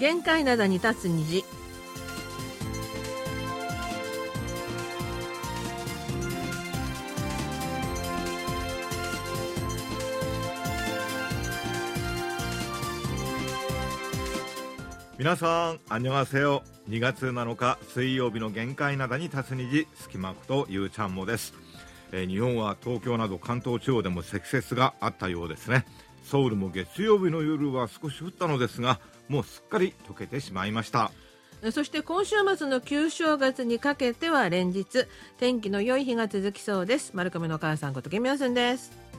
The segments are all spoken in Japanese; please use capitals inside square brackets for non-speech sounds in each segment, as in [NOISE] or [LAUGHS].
限界灘に立つ虹皆さん、あんにょがせよ。2月7日水曜日の限界灘に立つ虹、隙間ことゆうちゃんもです、えー日本は東京など関東地方でも積雪があったようですね。ソウルも月曜日の夜は少し降ったのですが、もうすっかり溶けてしまいました。そして今週末の旧正月にかけては連日天気の良い日が続きそうです丸亀のお母さんことケミヨンスンです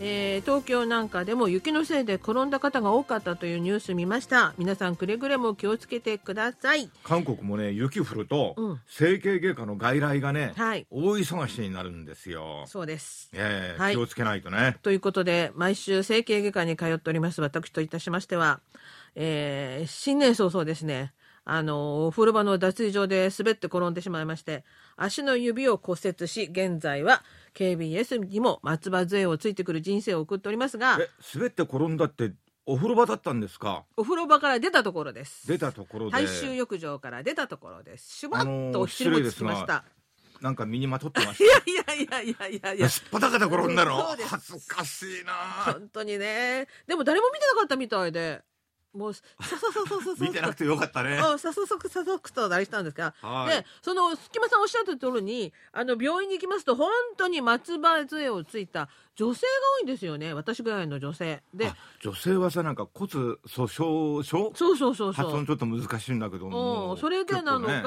えー東京なんかでも雪のせいで転んだ方が多かったというニュース見ました。皆さんくれぐれも気をつけてください。韓国もね、雪降ると、うん。整形外科の外来がね、はい。大忙しになるんですよ。そうです。えーはい。気をつけないとね。ということで毎週整形外科に通っております私といたしましては、えー新年早々ですねあのお風呂場の脱衣所で滑って転んでしまいまして足の指を骨折し現在は KBS にも松葉杖をついてくる人生を送っておりますがえ、滑って転んだって、お風呂場だったんですか？お風呂場から出たところです。出たところで。大衆浴場から出たところです。シュバあのーッとお尻もつきました、なんか身にまとってましいやいやいやいやいやいた。や。すっぱだかで転んだの恥ずかしいな。本当にね。でも誰も見てなかったみたいでもうささささささ見てなくてよかったね。あさささくささくとあれしたんですが、はいでその隙間さんおっしゃった通りにあの病院に行きますと本当に松葉杖をついた女性が多いんですよね私ぐらいの女性。であ女性はさなんか骨粗鬆症そうそうそうそう。発音ちょっと難しいんだけどそれでなのか、ね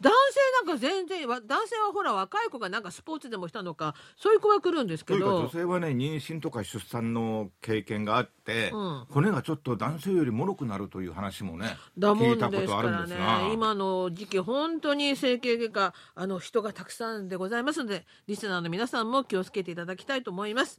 男性なんか全然わ男性はほら若い子がなんかスポーツでもしたのかそういう子が来るんですけというか女ど性はね妊娠とか出産の経験があって、うん。骨がちょっと男性よりもろくなるという話もねだも聞いたこんですかとあるんらねですが。今の時期本当に整形外科あの人がたくさんでございますのでリスナーの皆さんも気をつけていただきたいと思います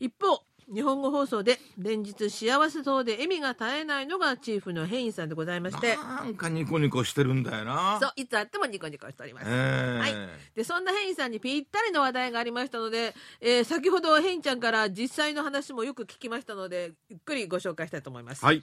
一方日本語放送で連日幸せそうで笑みが絶えないのがチーフのヘインさんでございまして。なんかニコニコしてるんだよな。そういつあってもニコニコしております、ええ。はい。でそんなヘインさんにぴったりの話題がありましたので、えー先ほどヘインちゃんから実際の話もよく聞きましたのでゆっくりご紹介したいと思います。はい。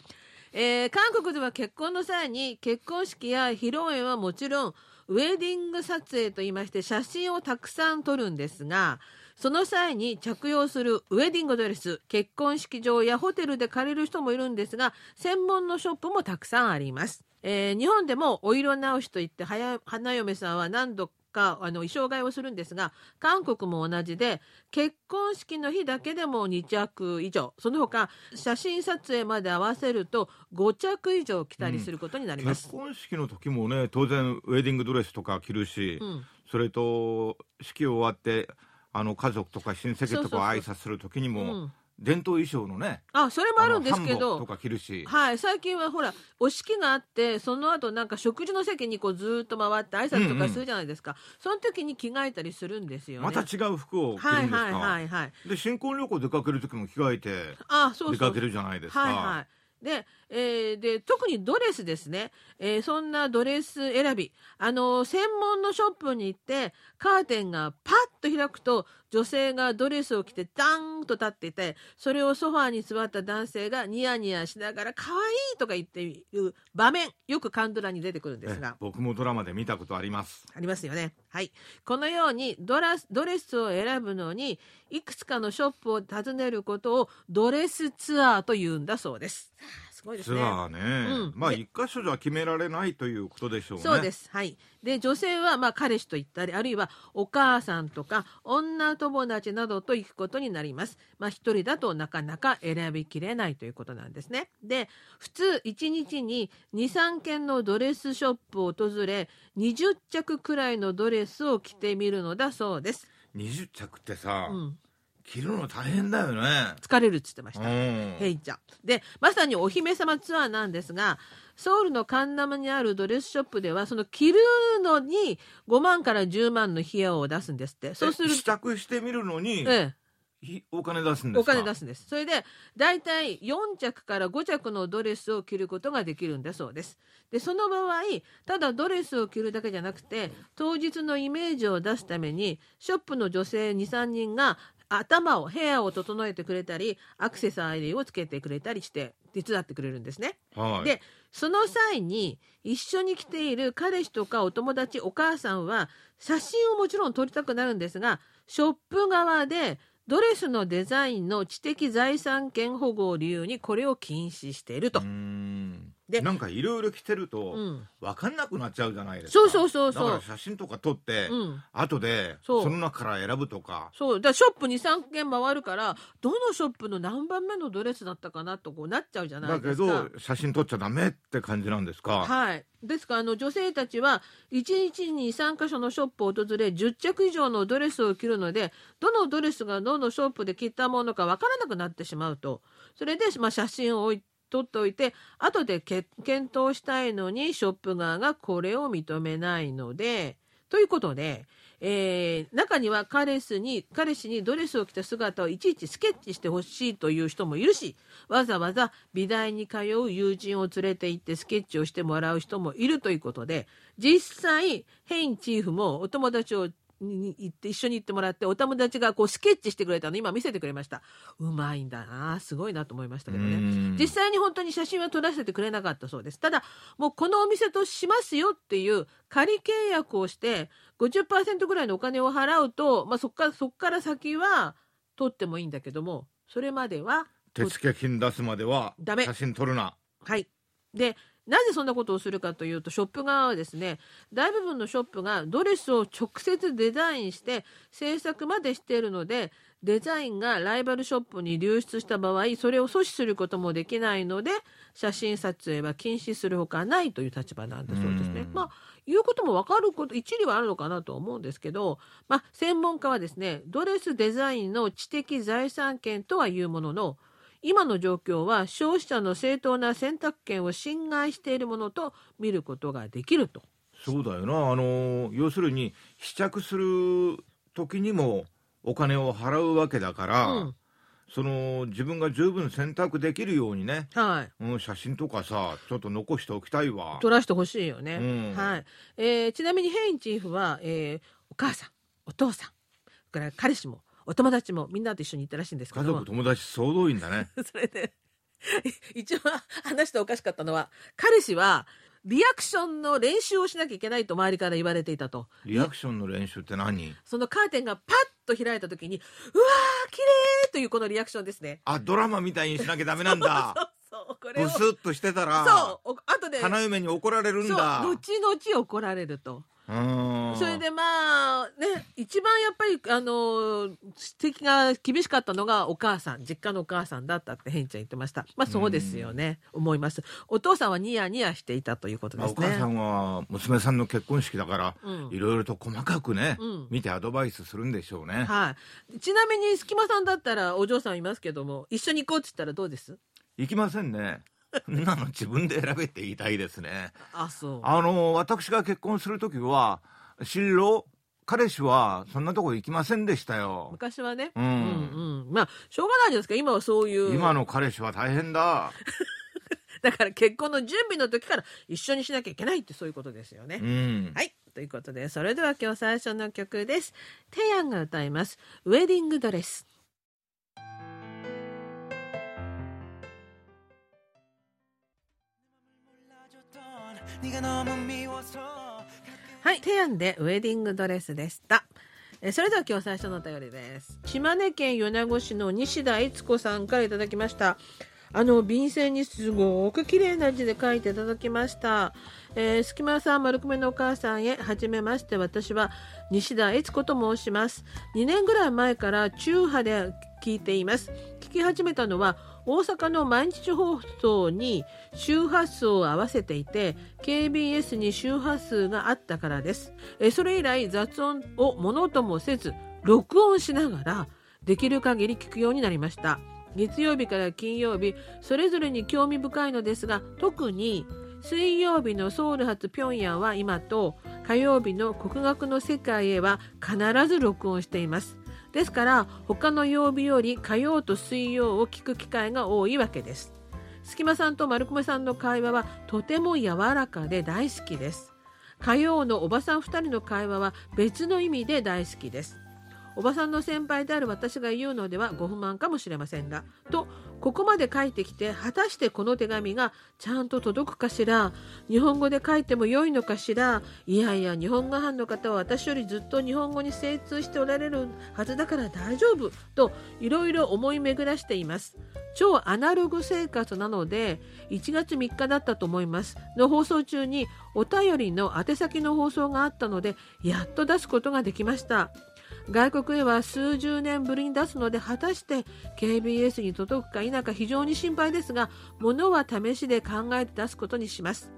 えー韓国では結婚の際に結婚式や披露宴はもちろんウェディング撮影といいまして写真をたくさん撮るんですがその際に着用するウェディングドレス結婚式場やホテルで借りる人もいるんですが専門のショップもたくさんあります。えー日本でもお色直しといって花嫁さんは何度かあの衣装替えをするんですが韓国も同じで結婚式の日だけでも2着以上その他写真撮影まで合わせると5着以上着たりすることになります。結婚式の時もね当然ウェディングドレスとか着るし、うんそれと式終わってあの家族とか親戚とか挨拶する時にもうん。伝統衣装のねあそれもあるんですけあのハンボとどか着るし。はい、最近はほらお式があってその後なんか食事の席にこうずーっと回って挨拶とかするじゃないですか、その時に着替えたりするんですよね。また違う服を着るんですか、はいはいはいはい。で新婚旅行出かける時も着替えてあそうそう。出かけるじゃないですか。はいはい。で,、えーで特にドレスですね、えーそんなドレス選び。あの専門のショップに行ってカーテンがパッと開くと女性がドレスを着てダーンと立っていてそれをソファーに座った男性がニヤニヤしながら可愛いとか言っていう場面よくカンドラに出てくるんですえが。僕もドラマで見たことありますありますよね。はい。このようにドラスドレスを選ぶのにいくつかのショップを訪ねることをドレスツアーと言うんだそうです。はあすごいですね。ツアーね、うんでまあ一箇所じゃ決められないということでしょうねそうです。はい。で、女性は、まあ、彼氏と行ったり、あるいはお母さんとか、女友達などと行くことになります。まあ、一人だとなかなか選びきれないということなんですね。で、普通、1日に2、3軒のドレスショップを訪れ、20着くらいのドレスを着てみるのだそうです。20着ってさ、うん。着るの大変だよね疲れるって言ってましうた。んヘイちゃん。で、まさにお姫様ツアーなんですが、ソウルのカンナムにあるドレスショップでは、その着るのに5万から10万の費用を出すんですって。そうするえ試着してみるのに、えひお金出すんえ、おですか？金出すんです。それで、だいたい4着から5着のドレスを着ることができるんだそうです。で、その場合、ただドレスを着るだけじゃなくて、当日のイメージを出すために、ショップの女性2、3人が、頭をヘアを整えてくれたりアクセサリーをつけてくれたりして手伝ってくれるんですね。はい、でその際に一緒に来ている彼氏とかお友達お母さんは写真をもちろん撮りたくなるんですがショップ側でドレスのデザインの知的財産権保護を理由にこれを禁止しているとでなんかいろいろ着てるとうん、分かんなくなっちゃうじゃないですか。そうそうそうそう。だから写真とか撮って、うん、後でその中から選ぶとか。そう。だショップ23軒回るからどのショップの何番目のドレスだったかなとこうなっちゃうじゃないだけですか。ど写真撮っちゃダメって感じなんですか、はい、ですからあの女性たちは1日に3カ所のショップを訪れ10着以上のドレスを着るのでどのドレスがどのショップで着たものか分からなくなってしまうと。それで、まあ、写真を置い撮っておいて後で検討したいのにショップ側がこれを認めないのでということで、えー中には彼氏に彼氏にドレスを着た姿をいちいちスケッチしてほしいという人もいるしわざわざ美大に通う友人を連れて行ってスケッチをしてもらう人もいるということで実際ヘインチーフもお友達をに行って一緒に行ってもらってお友達がこうスケッチしてくれたの。今見せてくれました。うまいんだな。すごいなと思いましたけどね。うん。実際に本当に写真は撮らせてくれなかったそうです。ただもうこのお店としますよっていう仮契約をして50%ぐらいのお金を払うと、まあ、そっからそっから先は撮ってもいいんだけどもそれまでは手付金出すまではダメ。写真撮るな。はい。で、なぜそんなことをするかというと、ショップ側はですね、大部分のショップがドレスを直接デザインして制作までしているので、デザインがライバルショップに流出した場合、それを阻止することもできないので、写真撮影は禁止するほかないという立場なんだそうですねうん。まあ、言うことも分かること、一理はあるのかなと思うんですけど、まあ、専門家はですね、ドレスデザインの知的財産権とはいうものの、今の状況は消費者の正当な選択権を侵害しているものと見ることができると。そうだよなあの要するに試着する時にもお金を払うわけだから、うんその自分が十分選択できるようにね、はい。うん、写真とかさちょっと残しておきたいわ取らしてほしいよね。うんはい。えーちなみにヘインチーフは、えーお母さん、お父さん、から彼氏も、お友達もみんなと一緒に行ったらしいんですけども家族。友達総動員だね [LAUGHS] それで、一番話しておかしかったのは、彼氏は、リアクションの練習をしなきゃいけないと周りから言われていたと。リアクションの練習って何？そのカーテンがパッと開いた時に、うわー、綺麗というこのリアクションですね。あドラマみたいにしなきゃダメなんだそうそう、これを。ブスッとしてたらそう、お後で、花嫁に怒られるんだ後々怒られると。うん。それでまあね一番やっぱりあの指摘が厳しかったのがお母さん実家のお母さんだったってヘンちゃん言ってました。まあそうですよね。思います。お父さんはニヤニヤしていたということですね。まあお母さんは娘さんの結婚式だからうん。いろいろと細かくね、うん。見てアドバイスするんでしょうね、はい。ちなみに隙間さんだったらお嬢さんいますけども一緒に行こうって言ったらどうです？行きませんね [LAUGHS] なの自分で選べって言いたいですね。あそう。あの私が結婚する時は新郎彼氏はそんなとこ行きませんでしたよ、昔はね、うん。うんうん。まあしょうがないじゃないですか今はそういう。今の彼氏は大変だ。[LAUGHS] だから結婚の準備の時から一緒にしなきゃいけないってそういうことですよね、うん。はい。ということで、それでは今日最初の曲です。テヤンが歌います。ウェディングドレス。はい。テヤンでウェディングドレスでした。えそれでは今日最初のお便りです。島根県米子市の西田悦子さんからいただきました。あの便箋にすごく綺麗な字で書いていただきました。えー、隙間さん丸米のお母さんへはじめまして私は西田悦子と申します2年ぐらい前から中波で聞いています聞き始めたのは大阪の毎日放送に周波数を合わせていて KBS に周波数があったからです。えそれ以来雑音を物ともせず録音しながらできる限り聞くようになりました。月曜日から金曜日それぞれに興味深いのですが特に水曜日のソウル発ピョンヤンは今と火曜日の国学の世界へは必ず録音しています。ですから他の曜日より火曜と水曜を聞く機会が多いわけです。隙間さんと丸米さんの会話はとても柔らかで大好きです。火曜のおばさん2人の会話は別の意味で大好きです。おばさんの先輩である私が言うのではご不満かもしれませんがとここまで書いてきて果たしてこの手紙がちゃんと届くかしら日本語で書いても良いのかしらいやいや日本語班の方は私よりずっと日本語に精通しておられるはずだから大丈夫といろいろ思い巡らしています。超アナログ生活なので1月3日だったと思います。の放送中にお便りの宛先の放送があったのでやっと出すことができました。外国へは数十年ぶりに出すので果たして KBS に届くか否か非常に心配ですが物は試しで考えて出すことにします。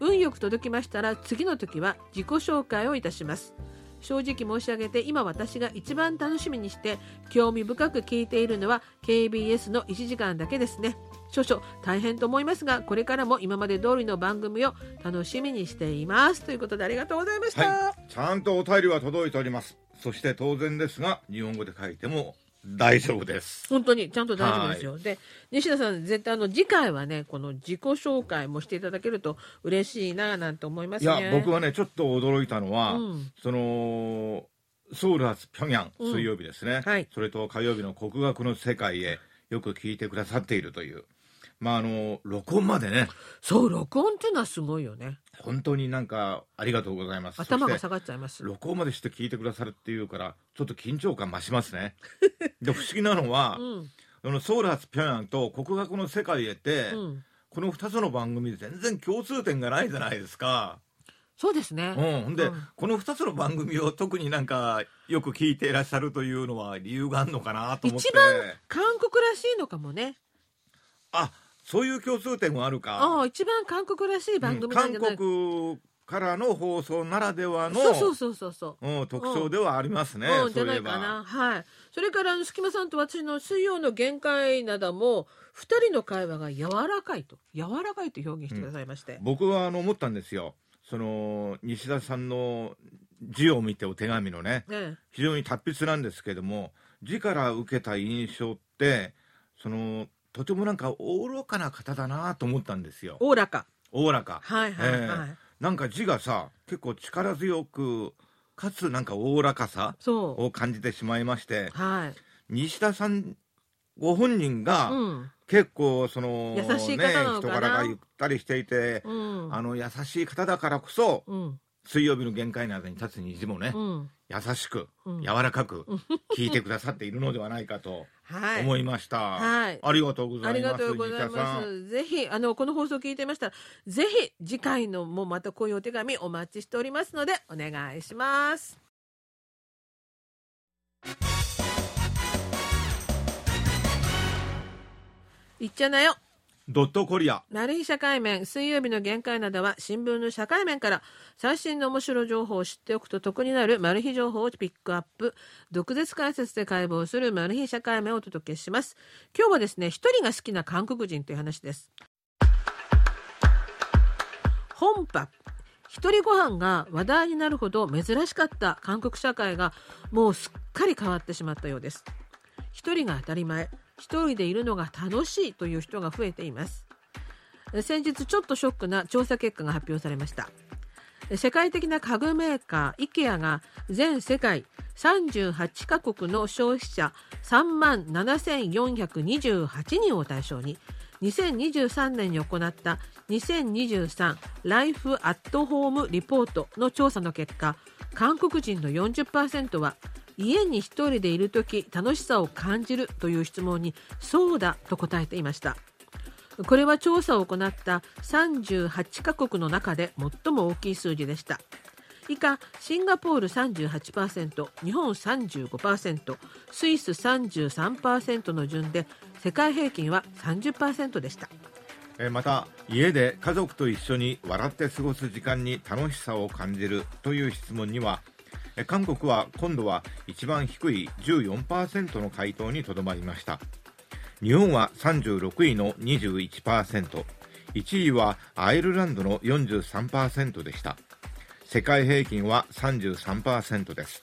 運よく届きましたら次の時は自己紹介をいたします。正直申し上げて今私が一番楽しみにして興味深く聞いているのは KBS の1時間だけですね。少々大変と思いますがこれからも今まで通りの番組を楽しみにしています。ということでありがとうございました、はい、ちゃんとお便りは届いております。そして当然ですが日本語で書いても大丈夫です。本当にちゃんと大丈夫ですよ。で西田さん絶対あの次回はねこの自己紹介もしていただけると嬉しいななんて思いますね。いや僕はねちょっと驚いたのは、うん、そのソウル発平壌水曜日ですね、うんはい、それと火曜日の国学の世界へよく聞いてくださっているという。まああの録音までね。そう録音っていうのはすごいよね。本当になんかありがとうございます。頭が下がっちゃいます。録音までして聞いてくださるっていうからちょっと緊張感増しますね。[LAUGHS] で不思議なのは、うん、のソウル発ピョンヤンと国学の世界へって、うん、この2つの番組で全然共通点がないじゃないですか。そうですね。うん。で、うん、この2つの番組を特になんかよく聞いていらっしゃるというのは理由があるのかなと思って。一番韓国らしいのかもね。あ、そういう共通点もあるか。ああ、一番韓国らしい番組なんじゃない、うん、韓国からの放送ならではのそうそうそうそうそう、うん、特徴ではありますね、うん、じゃないかな。はい。それから隙間さんと私の水曜の限界なども二人の会話が柔らかいと。柔らかいと表現してくださいまして、うん、僕はあの思ったんですよ。その西田さんの字を見てお手紙のね、ね非常に達筆なんですけども字から受けた印象ってそのとてもなんかおおらかな方だなと思ったんですよ。おおらか。おおらか。はいはいはい。えー、なんか字がさ結構力強くかつなんかおおらかさを感じてしまいまして、はい、西田さんご本人が、うん、結構その優しい方なの人柄がゆったりしていて、うん、あの優しい方だからこそ、うん、水曜日の限界などに立つ虹もね、優しく、柔らかく聞いてくださっているのではないかと思いました。はい。ありがとうございます。ありがとうございます。ぜひ、あの、この放送聞いてましたら、ぜひ、次回のもまたこういうお手紙お待ちしておりますので、お願いします。いっちゃなよ。ドットコリア。マル秘社会面、水曜日の限界などは新聞の社会面から最新の面白情報を知っておくと得になるマル秘情報をピックアップ、毒舌解説で解剖するマル秘社会面をお届けします。今日はですね、一人が好きな韓国人という話です。本波。一人ご飯が話題になるほど珍しかった韓国社会がもうすっかり変わってしまったようです。一人が当たり前。一人でいるのが楽しいという人が増えています。先日ちょっとショックな調査結果が発表されました。世界的な家具メーカー IKEA が全世界38カ国の消費者3万7428人を対象に2023年に行った2023ライフアットホームリポートの調査の結果韓国人の40%は家に一人でいる時楽しさを感じるという質問にそうだと答えていました。これは調査を行った38カ国の中で最も大きい数字でした。以下シンガポール38%日本35%スイス33%の順で世界平均は30%でした。また家で家族と一緒に笑って過ごす時間に楽しさを感じるという質問には韓国は今度は一番低い14%の回答にとどまりました。日本は36位の21%、1位はアイルランドの43%でした。世界平均は33%です。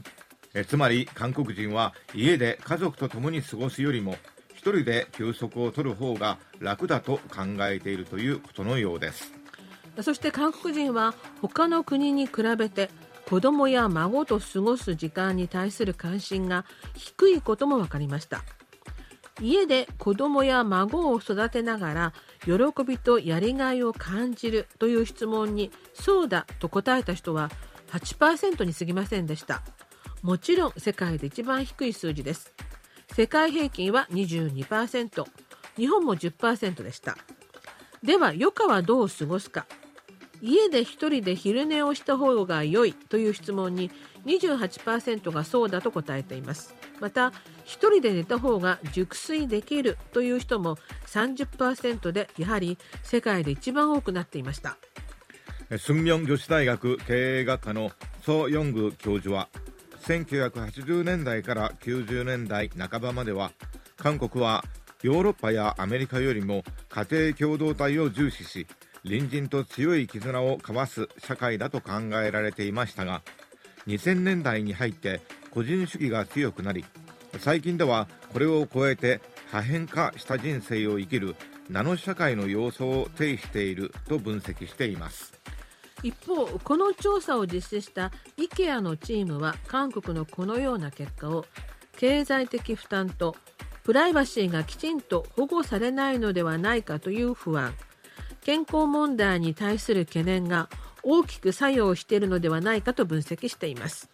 えつまり韓国人は家で家族と共に過ごすよりも1人で休息を取る方が楽だと考えているということのようです。そして韓国人は他の国に比べて子供や孫と過ごす時間に対する関心が低いことも分かりました。家で子供や孫を育てながら喜びとやりがいを感じるという質問にそうだと答えた人は8%に過ぎませんでした。もちろん世界で一番低い数字です。世界平均は22%日本も10%でした。では余暇はどう過ごすか。家で一人で昼寝をした方が良いという質問に28%がそうだと答えています。また一人で寝た方が熟睡できるという人も30%でやはり世界で一番多くなっていました。スンミョン女子大学経営学科のソ・ヨング教授は1980年代から90年代半ばまでは韓国はヨーロッパやアメリカよりも家庭共同体を重視し隣人と強い絆を交わす社会だと考えられていましたが2000年代に入って個人主義が強くなり最近ではこれを超えて破片化した人生を生きるナノ社会の要素を呈していると分析しています。一方この調査を実施した IKEA のチームは韓国のこのような結果を経済的負担とプライバシーがきちんと保護されないのではないかという不安。健康問題に対する懸念が大きく作用しているのではないかと分析しています。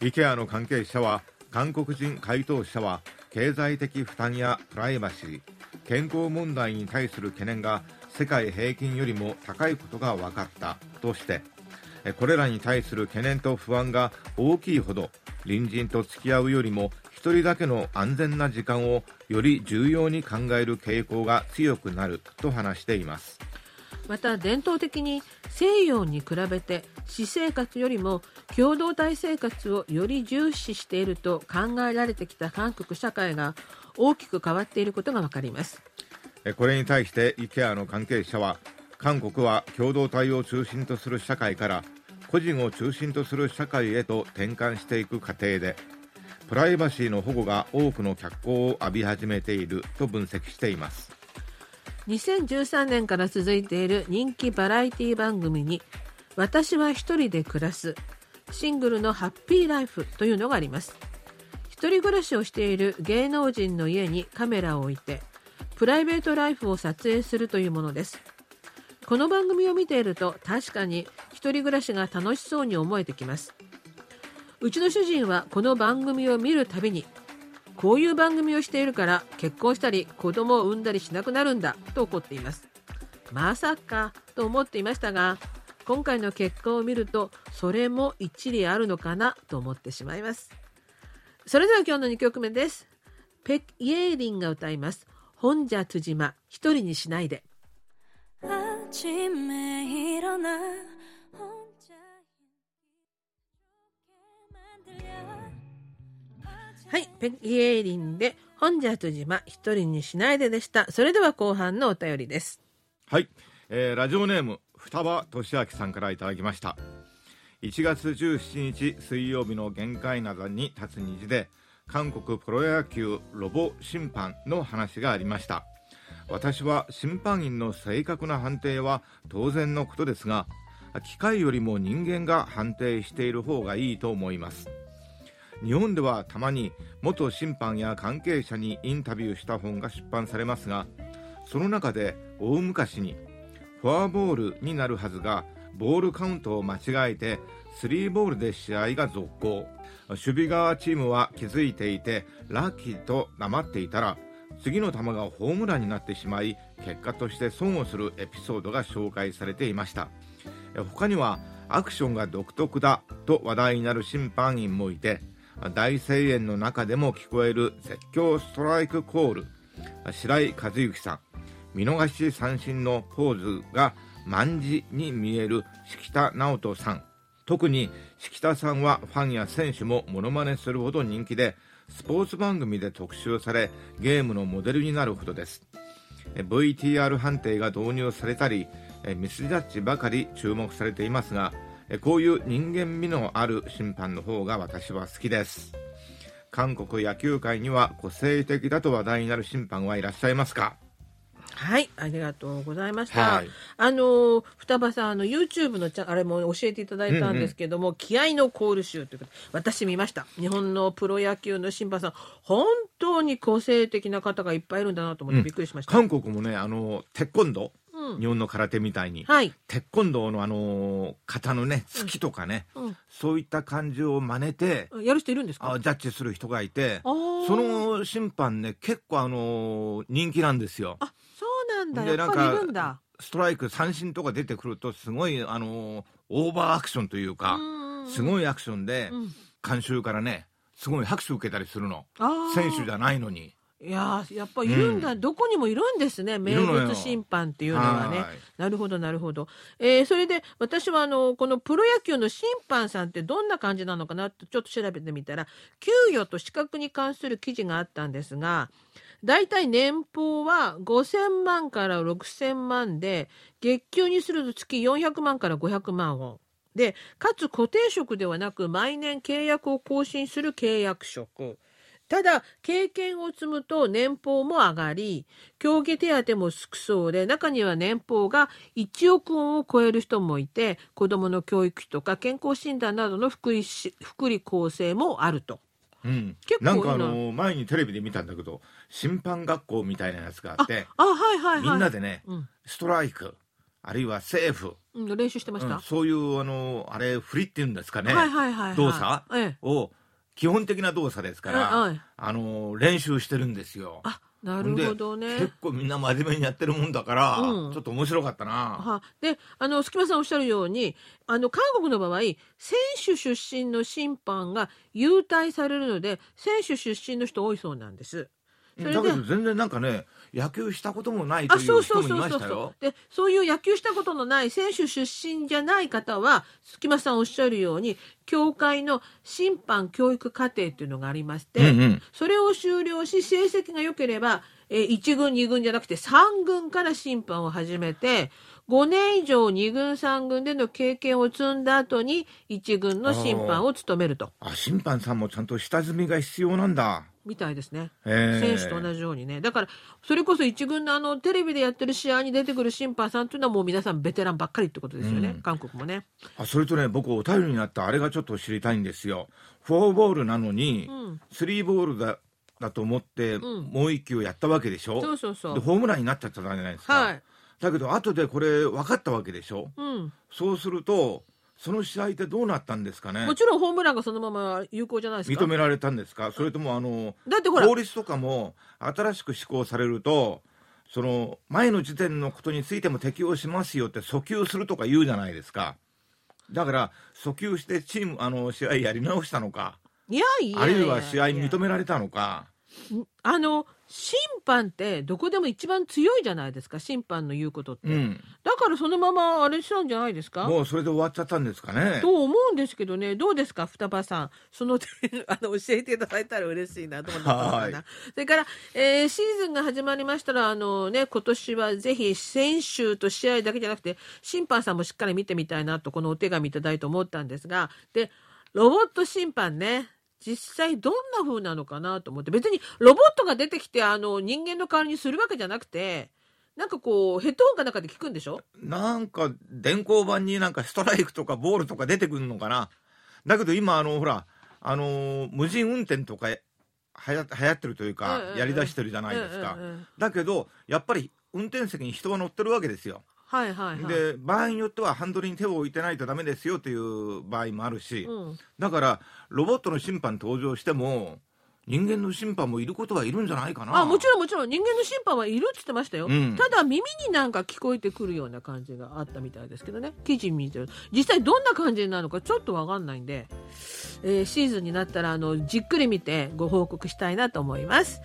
IKEA の関係者は韓国人回答者は経済的負担やプライバシー健康問題に対する懸念が世界平均よりも高いことが分かったとしてこれらに対する懸念と不安が大きいほど隣人と付き合うよりも1人だけの安全な時間をより重要に考える傾向が強くなると話しています。また伝統的に西洋に比べて私生活よりも共同体生活をより重視していると考えられてきた韓国社会が大きく変わっていることが分かります。これに対して IKEA の関係者は韓国は共同体を中心とする社会から個人を中心とする社会へと転換していく過程でプライバシーの保護が多くの脚光を浴び始めていると分析しています。2013年から続いている人気バラエティ番組に「私は一人で暮らす」シングルの「ハッピーライフ」というのがあります。一人暮らしをしている芸能人の家にカメラを置いてプライベートライフを撮影するというものです。この番組を見ていると確かに一人暮らしが楽しそうに思えてきます。うちの主人はこの番組を見るたびにこういう番組をしているから結婚したり子供を産んだりしなくなるんだと怒っています。まさかと思っていましたが今回の結果を見るとそれも一理あるのかなと思ってしまいます。それでは今日の2曲目です。ペク・イエーリンが歌います。本じゃつじま一人にしないで。はい、ペギエーリンで本じゃつじま一人にしないででした。それでは後半のお便りです。はい、えー、ラジオネーム双葉俊明さんからいただきました。1月17日水曜日の限界などに立つ虹で韓国プロ野球ロボ審判の話がありました。私は審判員の正確な判定は当然のことですが、機械よりも人間が判定している方がいいと思います。日本ではたまに元審判や関係者にインタビューした本が出版されますがその中で大昔にフォアボールになるはずがボールカウントを間違えてスリーボールで試合が続行。守備側チームは気づいていてラッキーと黙っていたら次の球がホームランになってしまい結果として損をするエピソードが紹介されていました。他にはアクションが独特だと話題になる審判員もいて大声援の中でも聞こえる絶叫ストライクコール。白井和幸さん。見逃し三振のポーズが卍に見える敷田直人さん。特に敷田さんはファンや選手もモノマネするほど人気でスポーツ番組で特集されゲームのモデルになるほどです。VTR 判定が導入されたりミスジャッジばかり注目されていますがこういう人間味のある審判の方が私は好きです韓国野球界には個性的だと話題になる審判はいらっしゃいますか？はい、ありがとうございました。はいあの双葉さんあの YouTube のチャあれも教えていただいたんですけども、気合のコール集ということで私見ました。日本のプロ野球の審判さん本当に個性的な方がいっぱいいるんだなと思ってびっくりしました。韓国もねあのテコンドうん日本の空手みたいに、はい。テコンドーのあの型のね突きとかね、うん。そういった感じを真似てやる人いるんですか？あジャッジする人がいてその審判ね結構あの人気なんですよ。あそうなんだ。でやっぱりいるんだ。ストライク三振とか出てくるとすごいあのオーバーアクションというかすい。ごいアクションでうん。観衆からねすごい拍手受けたりするの。選手じゃないのにいやーやっぱいるんだ、うどこにもいるんですね名物審判っていうのはね。はい。なるほどなるほど、えーそれで私はあのこのプロ野球の審判さんってどんな感じなのかなってちょっと調べてみたら給与と資格に関する記事があったんですがだいたい年俸は5000万から6000万で月給にすると月400万から500万ウォン。でかつ固定職ではなく毎年契約を更新する契約職ただ経験を積むと年俸も上がり競技手当もつくそうで中には年俸が1億ウォンを超える人もいて子どもの教育費とか健康診断などの福利し福利厚生もあると。うん結構なんかあの前にテレビで見たんだけど審判学校みたいなやつがあってあはいはいはい。みんなでねうんストライクあるいはセーフ、うん、練習してました。うんそういうあのあれ振りっていうんですかね、はいはいはいはい。動作ええ。を基本的な動作ですから、はいあの練習してるんですよ。あなるほどね。結構みんな真面目にやってるもんだから、うんちょっと面白かったな。はであの隙間さんおっしゃるようにあの韓国の場合選手出身の審判が優待されるので選手出身の人多いそうなんです。それでだけど全然なんかね野球したこともないとあいそううそう人もいまそうそうそうしたよ。でそういう野球したことのない選手出身じゃない方は隙間さんおっしゃるように協会の審判教育課程っていうのがありまして、うんうんそれを修了し成績が良ければ、えー1軍2軍じゃなくて3軍から審判を始めて5年以上2軍3軍での経験を積んだ後に1軍の審判を務めるとあ審判さんもちゃんと下積みが必要なんだ。みたいですね。選手と同じようにねだからそれこそ一軍のあのテレビでやってる試合に出てくる審判さんというのはもう皆さんベテランばっかりってことですよね、うん韓国もね。あそれとね僕お便りになったあれがちょっと知りたいんですよ。フォーボールなのに、うんスリーボールだだと思って、んもう一球やったわけでしょ？そうそうそうでホームランになっちゃったじゃないですか。はい、だけど後でこれ分かったわけでしょ？うん、そうするとその試合ってどうなったんですかね？もちろんホームランがそのまま有効じゃないですか？認められたんですか？それともあのだってほら法律とかも新しく施行されるとその前の時点のことについても適用しますよって訴求するとか言うじゃないですか。だから訴求してチームあの試合やり直したのかいやいやいやあるいは試合認められたのか。あの審判ってどこでも一番強いじゃないですか審判の言うことって、うん。だからそのままあれしたんじゃないですか？もうそれで終わっちゃったんですかね。と思うんですけどね。どうですか双葉さん？その点 [LAUGHS] あの教えていただいたら嬉しいなと思ったのかはなそれから、えーシーズンが始まりましたらあのね今年はぜひ選手と試合だけじゃなくて審判さんもしっかり見てみたいなとこのお手紙いただいて思ったんですが。でロボット審判ね実際どんな風なのかなと思って別にロボットが出てきてあの人間の代わりにするわけじゃなくてなんかこうヘッドホンかなんかで聞くんでしょ？なんか電光板になんかストライクとかボールとか出てくるのかな？だけど今あのほらあの無人運転とかはや流行ってるというか、やりだしてるじゃないですか、だけどやっぱり運転席に人が乗ってるわけですよ、はいはいはい。で場合によってはハンドルに手を置いてないとダメですよという場合もあるし、うん。だからロボットの審判登場しても人間の審判もいることはいるん実際かな。あもちろんもちろん。人間の審判はいるって言ってましたよ、うん。ただ耳になんか聞こえてくるような感じがあったみたいですけどね。記事見てる。実際どんな感じなのかちょっとわかんないんで、えーシーズンになったらあのじっくり見てご報告したいなと思います。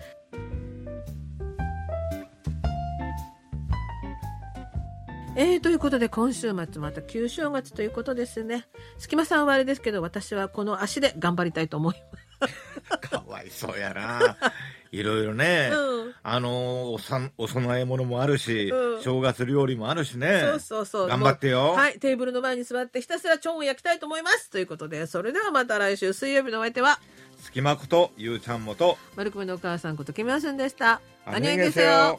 えー、ということで今週末また旧正月ということですね。隙間さんはあれですけど私はこの足で頑張りたいと思います。[LAUGHS] かわいそうやな。いろいろね、うん、あのおさお供え物もあるし、うん、正月料理もあるしね。そうそうそう。頑張ってよ。はい、テーブルの前に座ってひたすらチョンを焼きたいと思います。ということで、それではまた来週水曜日のお相手は、隙間ことゆうちゃんもと、丸ルのお母さんことキムヨシんンでした。ありですよ。